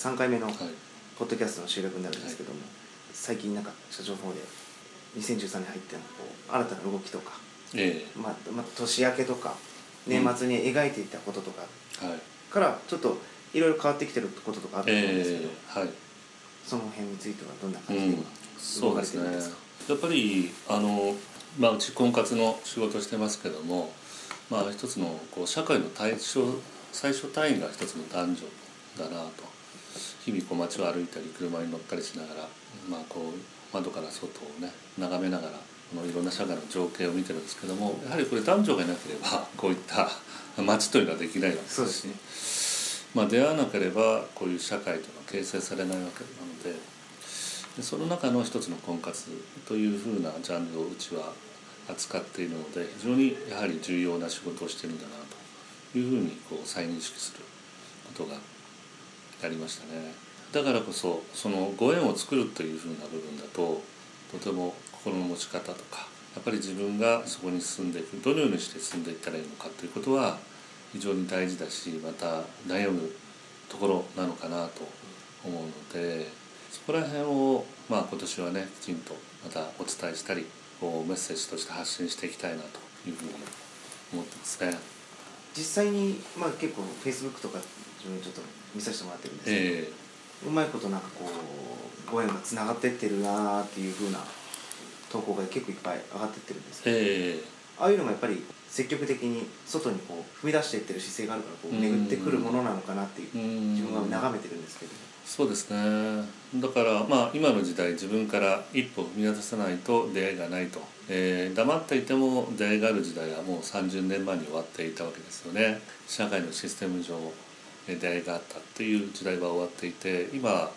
3回目のはい。ポッドキャストの収録になるんですけども、最近なんか社長の方で2013年入ってのこう新たな動きとか、えまあまあ、年明けとか年末に描いていたこととかえはい。からちょっといろいろ変わってきてることとかあると思うんですけど、ええ。はい。その辺についてはどんな感じでうん。今、動かれてるんですか？やっぱりあの、まあ、うち婚活の仕事してますけども、まあ、一つのこう社会の対象最初単位が一つの男女だなと日々こう街を歩いたり車に乗ったりしながら、まあ、こう窓から外をね眺めながらこのいろんな社会の情景を見てるんですけどもやはりこれ男女がいなければこういった街というのはできないわけですそうですね。まあ、出会わなければこういう社会というのは形成されないわけなのででその中の一つの婚活というふうなジャンルをうちは扱っているので非常にやはり重要な仕事をしてるんだなというふうにこう再認識することがありましたねだからこそそのご縁を作るというふうな部分だととても心の持ち方とかやっぱり自分がそこに進んでいくどのようにして進んでいったらいいのかということは非常に大事だしまた悩むところなのかなと思うのでそこら辺を、まあ、今年はねきちんとまたお伝えしたりこうメッセージとして発信していきたいなというふうに思ってますね。実際に、まあ、結構フェイスブックとか自分ちょっと見させてもらってるんですけど、えうまいことなんかこうご縁がつながってってるなーっていう風な投稿が結構いっぱい上がってってるんですえけど、えああいうのもやっぱり積極的に外にこう踏み出していってる姿勢があるからこう巡ってくるものなのかなっていう自分は眺めてるんですけど、そうですね。だからまあ今の時代自分から一歩踏み出さないと出会いがないと、えー黙っていても出会いがある時代はもう30年前に終わっていたわけですよね。社会のシステム上。えー出会いがあったっていう時代は終わっていて今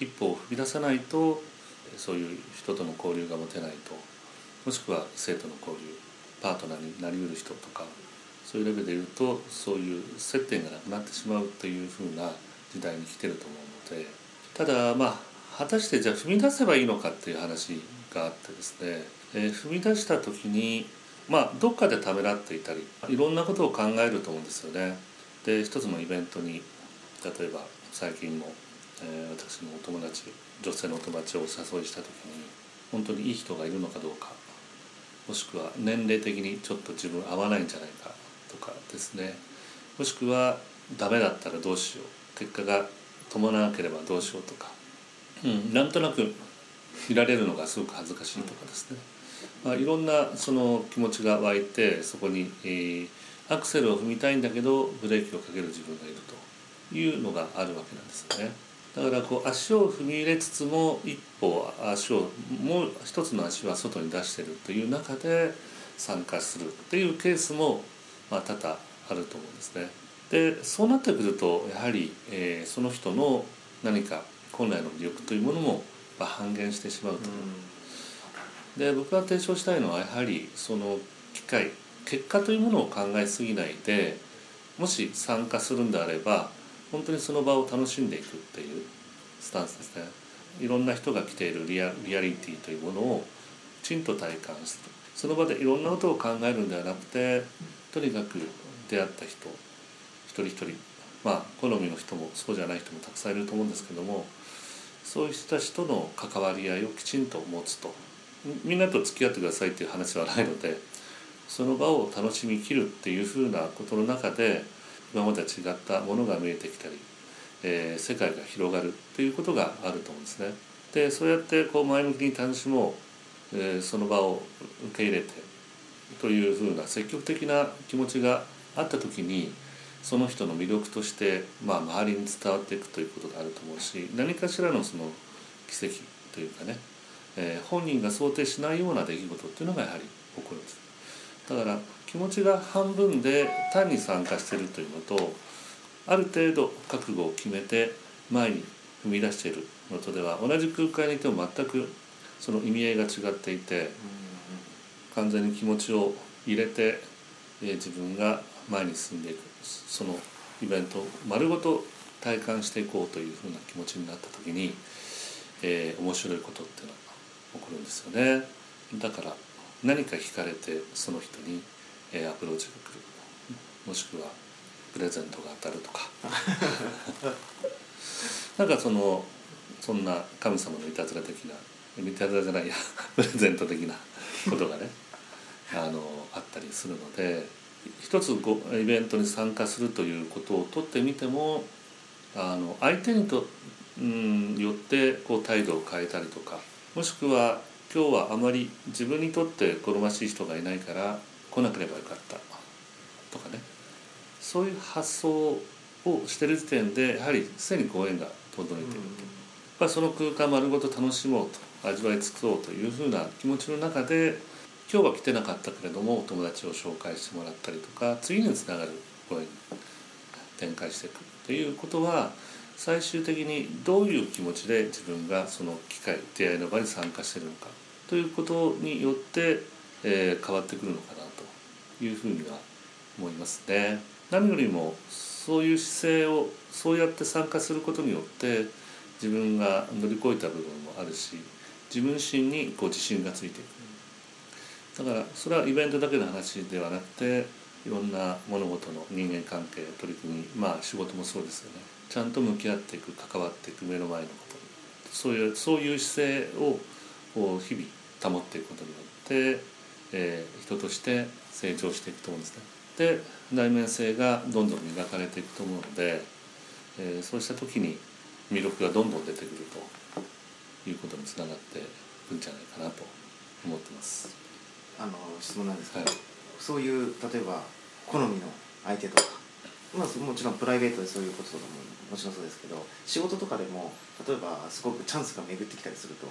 一歩を踏み出さないとそういう人との交流が持てないともしくは生徒の交流パートナーになりうる人とかそういうレベルで言うとそういう接点がなくなってしまうというふうな時代に来てると思うのでただまあ果たしてじゃあ踏み出せばいいのかっていう話があってですね、えー踏み出した時にまあどっかでためらっていたりいろんなことを考えると思うんですよね。で一つのイベントに例えば最近も、えー私のお友達女性のお友達をお誘いした時に本当にいい人がいるのかどうかもしくは年齢的にちょっと自分合わないんじゃないかとかですね。もしくはダメだったらどうしよう。結果が伴わなければどうしようとか、うん、なんとなく見られるのがすごく恥ずかしいとかですね、まあ、いろんなその気持ちが湧いてそこに、えーアクセルを踏みたいんだけどブレーキをかける自分がいるというのがあるわけなんですよね。だからこう足を踏み入れつつも一歩足をもう一つの足は外に出してるという中で参加するっていうケースもまあ多々あると思うんですね。でそうなってくるとやはり、えーその人の何か本来の魅力というものもまあ半減してしまうと。で僕が提唱したいのはやはりその機会結果というものを考えすぎないでもし参加するんであれば本当にその場を楽しんでいくっていうスタンスですね。いろんな人が来ているリアリアリティというものをきちんと体感する。その場でいろんなことを考えるんではなくてとにかく出会った人一人一人まあ好みの人もそうじゃない人もたくさんいると思うんですけどもそういう人たちとの関わり合いをきちんと持つと。みんなと付き合ってくださいっていう話はないのでその場を楽しみきるっていうふうなことの中で今までは違ったものが見えてきたり、えー世界が広がるっていうことがあると思うんですね。でそうやってこう前向きに楽しもう、えーその場を受け入れてというふうな積極的な気持ちがあった時にその人の魅力として、まあ、周りに伝わっていくということがあると思うし何かしらのその奇跡というかね、えー本人が想定しないような出来事っていうのがやはり起こるんです。だから気持ちが半分で単に参加しているというのとある程度覚悟を決めて前に踏み出しているのとでは同じ空間にいても全くその意味合いが違っていて完全に気持ちを入れて、えー自分が前に進んでいくそのイベントを丸ごと体感していこうというふうな気持ちになった時に、えー面白いことっていうのが起こるんですよね。だから何か惹かれてその人に、えーアプローチが来るもしくはプレゼントが当たるとか。なんかそのそんな神様のいたずら的ないたずらじゃないや プレゼント的なことがね あのあったりするので一つこうイベントに参加するということをとってみてもあの相手にと、うん、よってこう態度を変えたりとかもしくは今日はあまり自分にとって好ましい人がいないから来なければよかった。とかね。そういう発想をしてる時点でやはりすでにご縁が整えていると。やっぱりその空間丸ごと楽しもうと味わい尽くそうというふうな気持ちの中で今日は来てなかったけれどもお友達を紹介してもらったりとか次につながるご縁に展開していくということは最終的にどういう気持ちで自分がその機会出会いの場に参加しているのかということによって、えー変わってくるのかなというふうには思いますね。何よりもそういう姿勢をそうやって参加することによって自分が乗り越えた部分もあるし自分自身にこう自信がついていくだからそれはイベントだけの話ではなくていろんな物事の人間関係取り組みまあ仕事もそうですよね。ちゃんと向き合っていく関わっていく目の前のこと。そういうそういう姿勢をこう日々保っていくことによって、えー人として成長していくと思うんですね。で内面性がどんどん磨かれていくと思うので、えーそうした時に魅力がどんどん出てくるということにつながっていくんじゃないかなと思ってます。あの質問なんですけど、はいそういう例えば好みの相手とか、まあ、もちろんプライベートでそういうこととかももちろんそうですけど仕事とかでも例えばすごくチャンスが巡ってきたりすると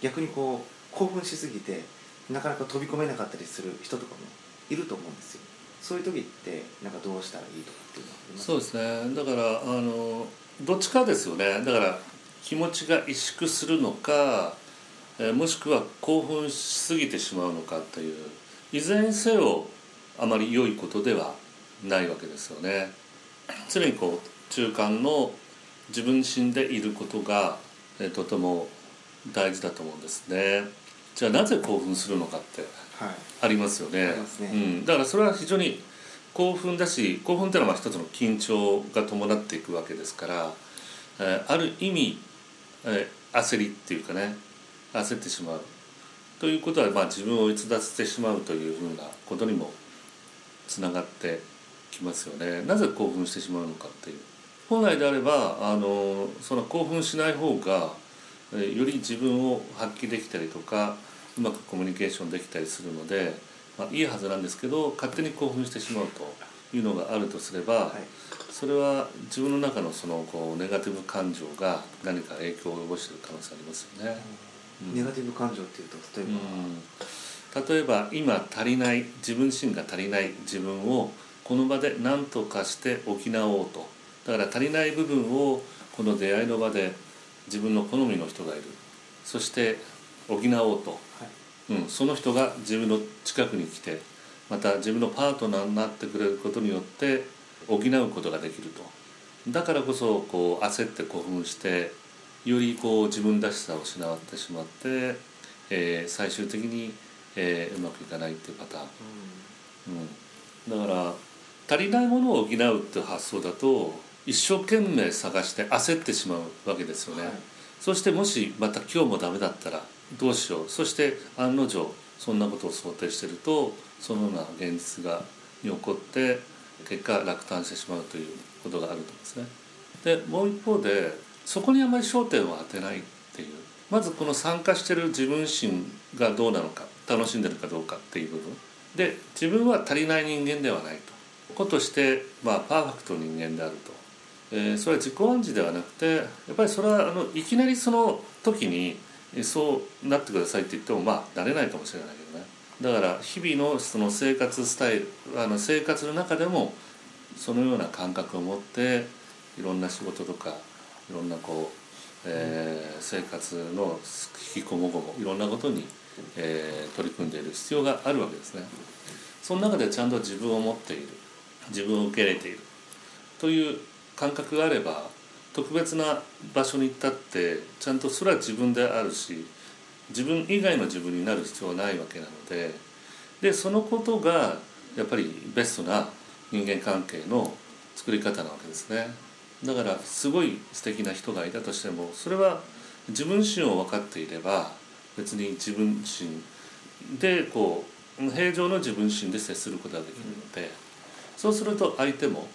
逆にこう興奮しすぎてなかなか飛び込めなかったりする人とかもいると思うんですよ。そういう時ってなんかどうしたらいいとかっていうのはあります？そうですね。だからあのどっちかですよね。だから気持ちが萎縮するのか、えもしくは興奮しすぎてしまうのかといういずれにせよあまり良いことではないわけですよね。常にこう中間の自分自身でいることが、えーとても大事だと思うんですね。じゃあなぜ興奮するのかってはい。ありますよね。ありますね。うん、だからそれは非常に興奮だし興奮っていうのはまあ一つの緊張が伴っていくわけですから、えーある意味、えー焦りっていうかね焦ってしまう。ということは、まあ、自分を逸脱してしまうというふうなことにもつながってきますよね。なぜ興奮してしまうのかっていう。本来であればあのその興奮しない方がえーより自分を発揮できたりとかうまくコミュニケーションできたりするので、まあ、いいはずなんですけど勝手に興奮してしまうというのがあるとすれば、はい。それは自分の中のそのこうネガティブ感情が何か影響を及ぼしている可能性ありますよね。うん。ネガティブ感情っていうと例えば、うん。例えば今足りない自分自身が足りない自分をこの場で何とかして補おうと。だから足りない部分をこの出会いの場で自分の好みの人がいる。そして補おうと、はい。うん、その人が自分の近くに来てまた自分のパートナーになってくれることによって補うことができると。だからこそこう焦って興奮してよりこう自分らしさを失ってしまって、えー最終的に、えーうまくいかないっていうパターン、うん、だから足りないものを補うっていう発想だと一生懸命探して焦ってしまうわけですよね、はい。そしてもしまた今日もダメだったらどうしよう。そして案の定そんなことを想定してるとそのような現実がに起こって結果落胆してしまうということがあると思うんですね。でもう一方でそこにあまり焦点を当てないっていうまずこの参加してる自分自身がどうなのか楽しんでるかどうかっていう部分。で自分は足りない人間ではないと。ことして、まあ、パーフェクト人間であるとえーそれは自己暗示ではなくてやっぱりそれはあのいきなりその時にそうなってくださいって言ってもまあなれないかもしれないけどねだから日々のその生活スタイルあの生活の中でもそのような感覚を持っていろんな仕事とかいろんなこう、えー生活の引きこもごもいろんなことに、えー取り組んでいる必要があるわけですね。その中でちゃんと自分を持っている自分を受け入れているという感覚があれば特別な場所に行ったってちゃんとそれは自分であるし自分以外の自分になる必要はないわけなのででそのことがやっぱりベストな人間関係の作り方なわけですね。だからすごい素敵な人がいたとしてもそれは自分自身を分かっていれば別に自分自身でこう平常の自分自身で接することができるので、そうすると相手も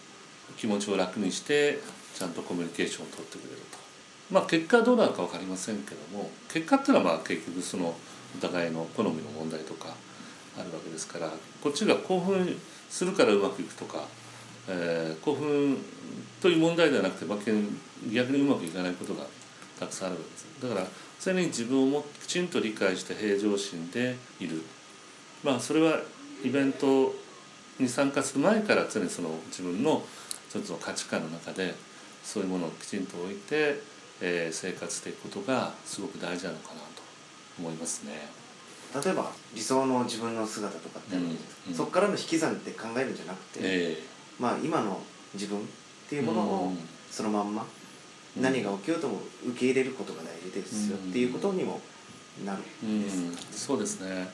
気持ちを楽にしてちゃんとコミュニケーションを取ってくれると。まあ結果どうなるか分かりませんけども結果っていうのはまあ結局そのお互いの好みの問題とかあるわけですからこっちが興奮するからうまくいくとか、えー興奮という問題ではなくて逆にうまくいかないことがたくさんあるわけですだから常に自分をもきちんと理解して平常心でいるまあそれはイベントに参加する前から常にその自分の一つの価値観の中でそういうものをきちんと置いて、えー生活していくことがすごく大事なのかなと思いますね。例えば理想の自分の姿とかってあるじゃないですか、うんそこからの引き算って考えるんじゃなくて、えまあ今の自分っていうものをそのまんま、うん。何が起きようとも受け入れることが大事ですよっていうことにもなるえんです、うん、そうですね。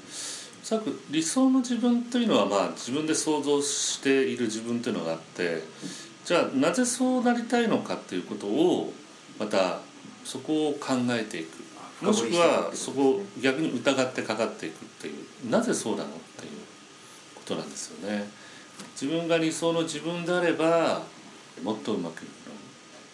おそらく理想の自分というのはまあ自分で想像している自分というのがあってじゃあなぜそうなりたいのかっていうことをまたそこを考えていくもしくはそこを逆に疑ってかかっていくっていうなぜそうなのっていうことなんですよね。自分が理想の自分であればもっとうまくいくの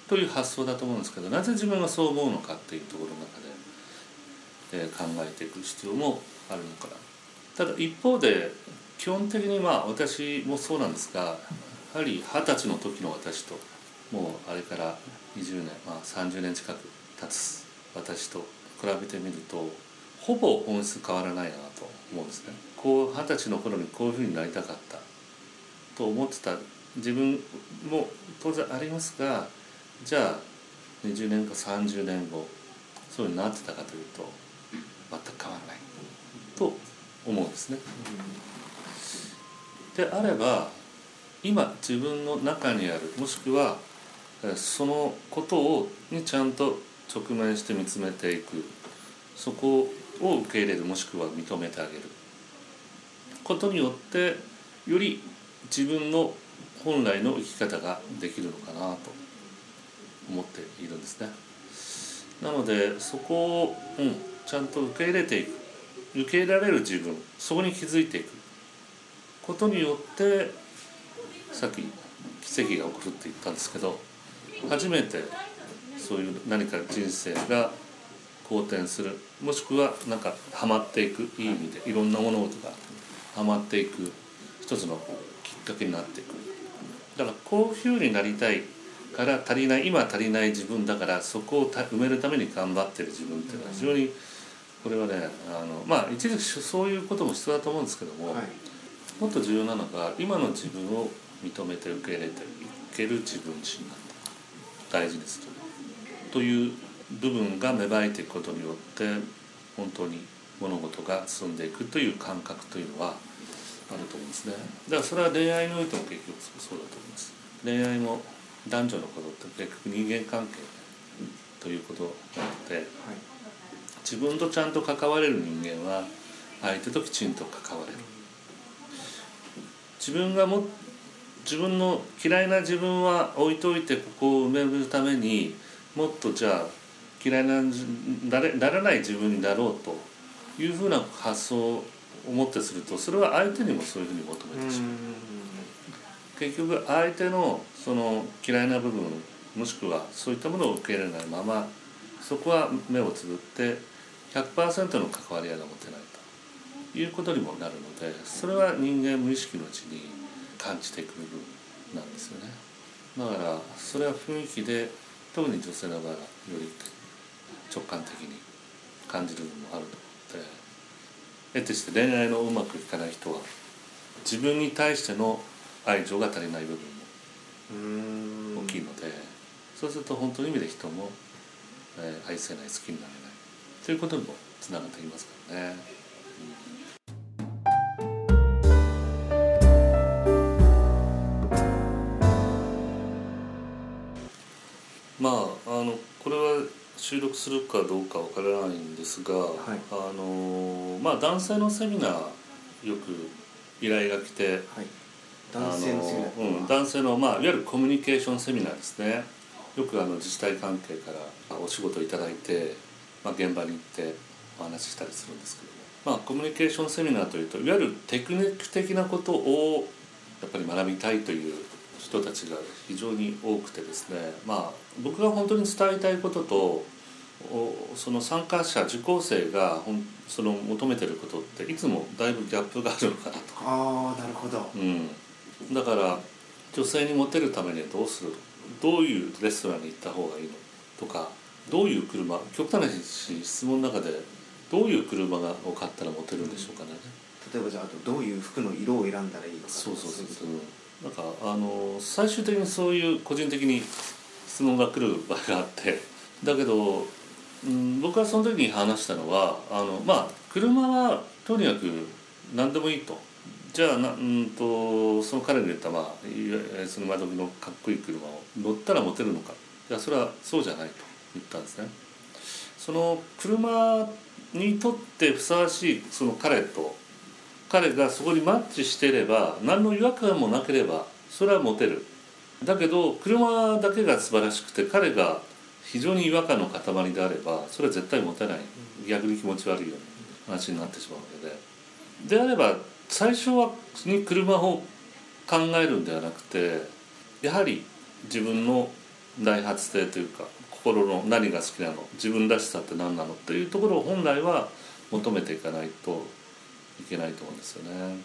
という発想だと思うんですけどなぜ自分がそう思うのかっていうところの中で、えー考えていく必要もあるのかな。ただ一方で基本的にまあ私もそうなんですがやはり二十歳の時の私ともうあれから20年、まあ、30年近く経つ私と比べてみるとほぼ本質変わらないなと思うんですね。こう二十歳の頃にこういうふうになりたかったと思ってた自分も当然ありますがじゃあ20年か30年後そういうふうになってたかというと全く変わらない思うんですね。であれば今自分の中にあるもしくはそのことをにちゃんと直面して見つめていくそこを受け入れるもしくは認めてあげることによってより自分の本来の生き方ができるのかなと思っているんですね。なのでそこを、うん、ちゃんと受け入れていく受け入れられる自分そこに気づいていく。ことによってさっき奇跡が起こるって言ったんですけど初めてそういう何か人生が好転する。もしくはなんかハマっていく。いい意味でいろんな物事がハマっていく。一つのきっかけになっていく。だからこういうふうになりたいから足りない今足りない自分だからそこを埋めるために頑張ってる自分っていうのは非常にうんこれはねあのまあ一時期そういうことも必要だと思うんですけども、はい。もっと重要なのが今の自分を認めて受け入れていける自分自身なんだ。大事ですと。という部分が芽生えていくことによって本当に物事が進んでいくという感覚というのはあると思うんですね。だからそれは恋愛においても結局そうだと思います。恋愛も男女のことって結局人間関係ということなのではい自分とちゃんと関われる人間は相手ときちんと関われる自分がも自分の嫌いな自分は置いといてここを埋めるためにもっとじゃあ嫌いなじなれならない自分になろうというふうな発想を持ってするとそれは相手にもそういうふうに求めてしまう。結局相手のその嫌いな部分もしくはそういったものを受け入れないままそこは目をつぶって100%の関わり合いが持てないということにもなるのでそれは人間無意識のうちに感じていく部分なんですよね。だからそれは雰囲気で特に女性の場合はより直感的に感じる部分もあると思うので得てして恋愛のうまくいかない人は自分に対しての愛情が足りない部分うん。も大きいので、そうすると本当の意味で人も、えー愛せない好きになれないということにもつながっていますからね。まああのこれは収録するかどうかわからないんですが、い。あのまあ男性のセミナーよく依頼が来てはい。男性のセミナー。うん、男性の、まあ、いわゆるコミュニケーションセミナーですね。よくあの自治体関係からお仕事いただいて、まあ、現場に行ってお話ししたりするんですけども、まあ、コミュニケーションセミナーというといわゆるテクニック的なことをやっぱり学びたいという人たちが非常に多くてですね。まあ僕が本当に伝えたいこととその参加者受講生がその求めてることっていつもだいぶギャップがあるのかなと。ああなるほど、うん、だから女性にモテるためにはどうする？どういうレストランに行った方がいいの？とかどういう車極端なし質問の中でどういう車を買ったらモテるんでしょうかね、例えばじゃあどういう服の色を選んだらいいのかそうそうそうそう。なんかあの最終的にそういう個人的に質問が来る場合があって。だけどうん、僕はその時に話したのはあのまあ車はとにかく何でもいいと。じゃあなうんとその彼が言った、まあ、その今時のかっこいい車を乗ったらモテるのか。いやそれはそうじゃないと言ったんですね。その車にとってふさわしいその彼と彼がそこにマッチしていれば何の違和感もなければそれはモテる。だけど車だけが素晴らしくて彼が非常に違和感の塊であればそれは絶対持てない。逆に気持ち悪いような話になってしまうわけで。であれば最初はに車を考えるんではなくてやはり自分の大発性というか心の何が好きなの自分らしさって何なのっていうところを本来は求めていかないといけないと思うんですよね。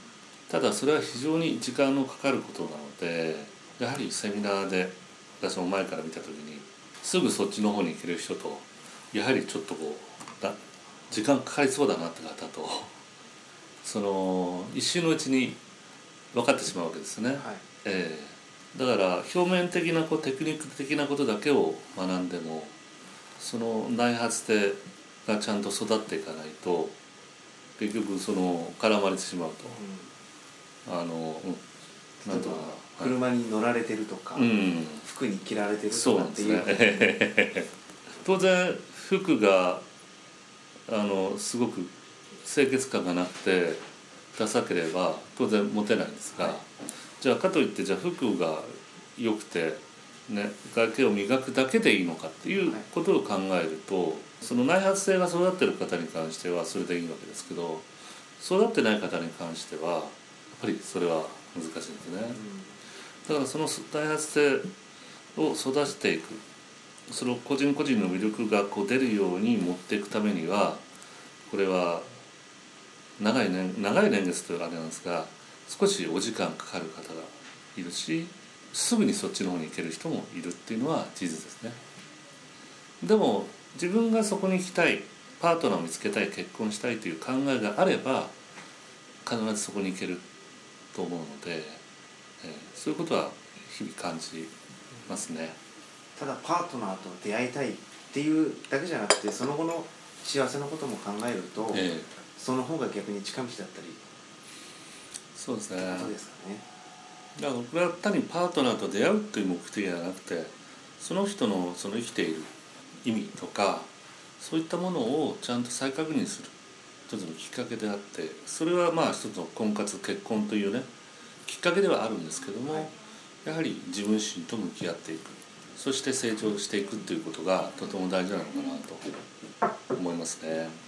ただそれは非常に時間のかかることなのでやはりセミナーで私も前から見た時にすぐそっちの方に行ける人とやはりちょっとこうだ時間かかりそうだなって方とその一瞬のうちに分かってしまうわけですね。はい、えー、だから表面的なこうテクニック的なことだけを学んでもその内発性がちゃんと育っていかないと結局その絡まれてしまうと、うん、あの、うん、なんとか車に乗られてるとか、うん、服に着られてるとかっていう、ね、当然服があのすごく清潔感がなくてダサければ当然モテないんですが、はい、じゃあかといってじゃあ服が良くてね外見を磨くだけでいいのかっていうことを考えると、はい、その内発性が育ってる方に関してはそれでいいわけですけど育ってない方に関してはやっぱりそれは難しいんですね。うん。だからその開発性を育てていく。その個人個人の魅力がこう出るように持っていくためにはこれは長い年長い年月というあれなんですが少しお時間かかる方がいるしすぐにそっちの方に行ける人もいるっていうのは事実ですね。でも自分がそこに行きたいパートナーを見つけたい結婚したいという考えがあれば必ずそこに行けると思うので。えー、そういうことは日々感じますね。ただパートナーと出会いたいっていうだけじゃなくてその後の幸せのことも考えると、えー、その方が逆に近道だったりそうですねですかね。だからこれは単にパートナーと出会うという目的ではなくてその人のその生きている意味とかそういったものをちゃんと再確認する一つのきっかけであってそれはまあ一つの婚活結婚というねきっかけではあるんですけども、はい、やはり自分自身と向き合っていく。そして成長していくっていうことがとても大事なのかなと思いますね。